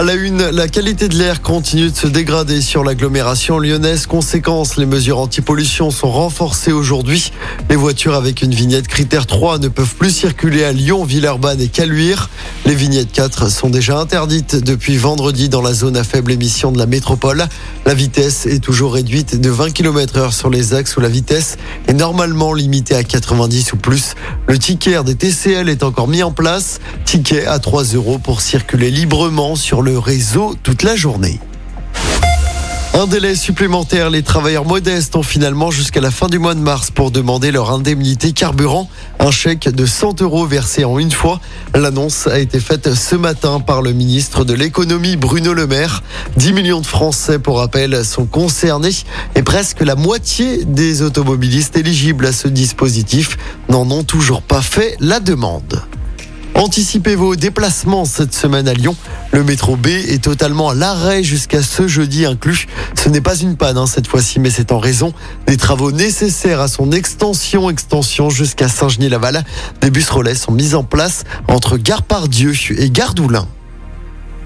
À la une, la qualité de l'air continue de se dégrader sur l'agglomération lyonnaise. Conséquence, les mesures anti-pollution sont renforcées aujourd'hui. Les voitures avec une vignette critère 3 ne peuvent plus circuler à Lyon, Villeurbanne et Caluire. Les vignettes 4 sont déjà interdites depuis vendredi dans la zone à faible émission de la métropole. La vitesse est toujours réduite de 20 km heure sur les axes où la vitesse est normalement limitée à 90 ou plus. Le ticket des TCL est encore mis en place. Ticket à 3 euros pour circuler librement sur le réseau toute la journée. Un délai supplémentaire, les travailleurs modestes ont finalement jusqu'à la fin du mois de mars pour demander leur indemnité carburant, un chèque de 100 euros versé en une fois. L'annonce a été faite ce matin par le ministre de l'économie Bruno Le Maire. 10 millions de Français, pour rappel, sont concernés et presque la moitié des automobilistes éligibles à ce dispositif n'en ont toujours pas fait la demande. Anticipez vos déplacements cette semaine à Lyon. Le métro B est totalement à l'arrêt jusqu'à ce jeudi inclus. Ce n'est pas une panne hein, cette fois-ci, mais c'est en raison des travaux nécessaires à son extension, extension jusqu'à Saint-Genis-Laval. Des bus relais sont mis en place entre Gare Pardieu et Gare Doulin.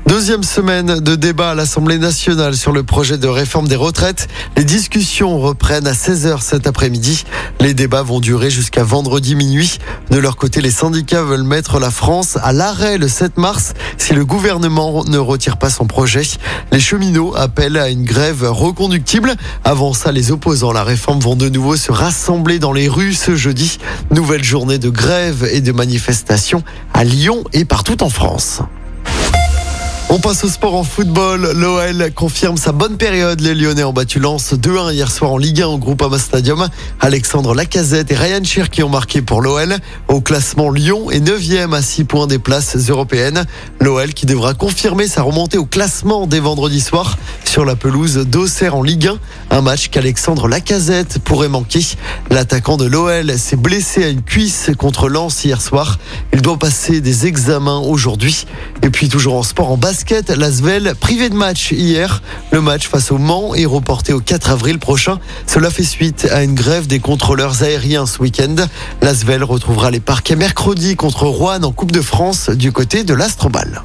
Deuxième semaine de débat à l'Assemblée nationale sur le projet de réforme des retraites. Les discussions reprennent à 16h cet après-midi. Les débats vont durer jusqu'à vendredi minuit. De leur côté, les syndicats veulent mettre la France à l'arrêt le 7 mars si le gouvernement ne retire pas son projet. Les cheminots appellent à une grève reconductible. Avant ça, les opposants à la réforme vont de nouveau se rassembler dans les rues ce jeudi. Nouvelle journée de grève et de manifestation à Lyon et partout en France. On passe au sport en football. L'OL confirme sa bonne période. Les Lyonnais ont battu Lens 2-1 hier soir en Ligue 1 au Groupama Stadium. Alexandre Lacazette et Ryan qui ont marqué pour l'OL. Au classement, Lyon est 9e à 6 points des places européennes. L'OL qui devra confirmer sa remontée au classement dès vendredi soir sur la pelouse d'Auxerre en Ligue 1. Un match qu'Alexandre Lacazette pourrait manquer. L'attaquant de l'OL s'est blessé à une cuisse contre Lens hier soir. Il doit passer des examens aujourd'hui. Et puis toujours en sport en basket l'Asvel privé de match hier. Le match face au Mans est reporté au 4 avril prochain. Cela fait suite à une grève des contrôleurs aériens ce week-end. L'Asvel retrouvera les parquets mercredi contre Rouen en Coupe de France du côté de l'Astrobal.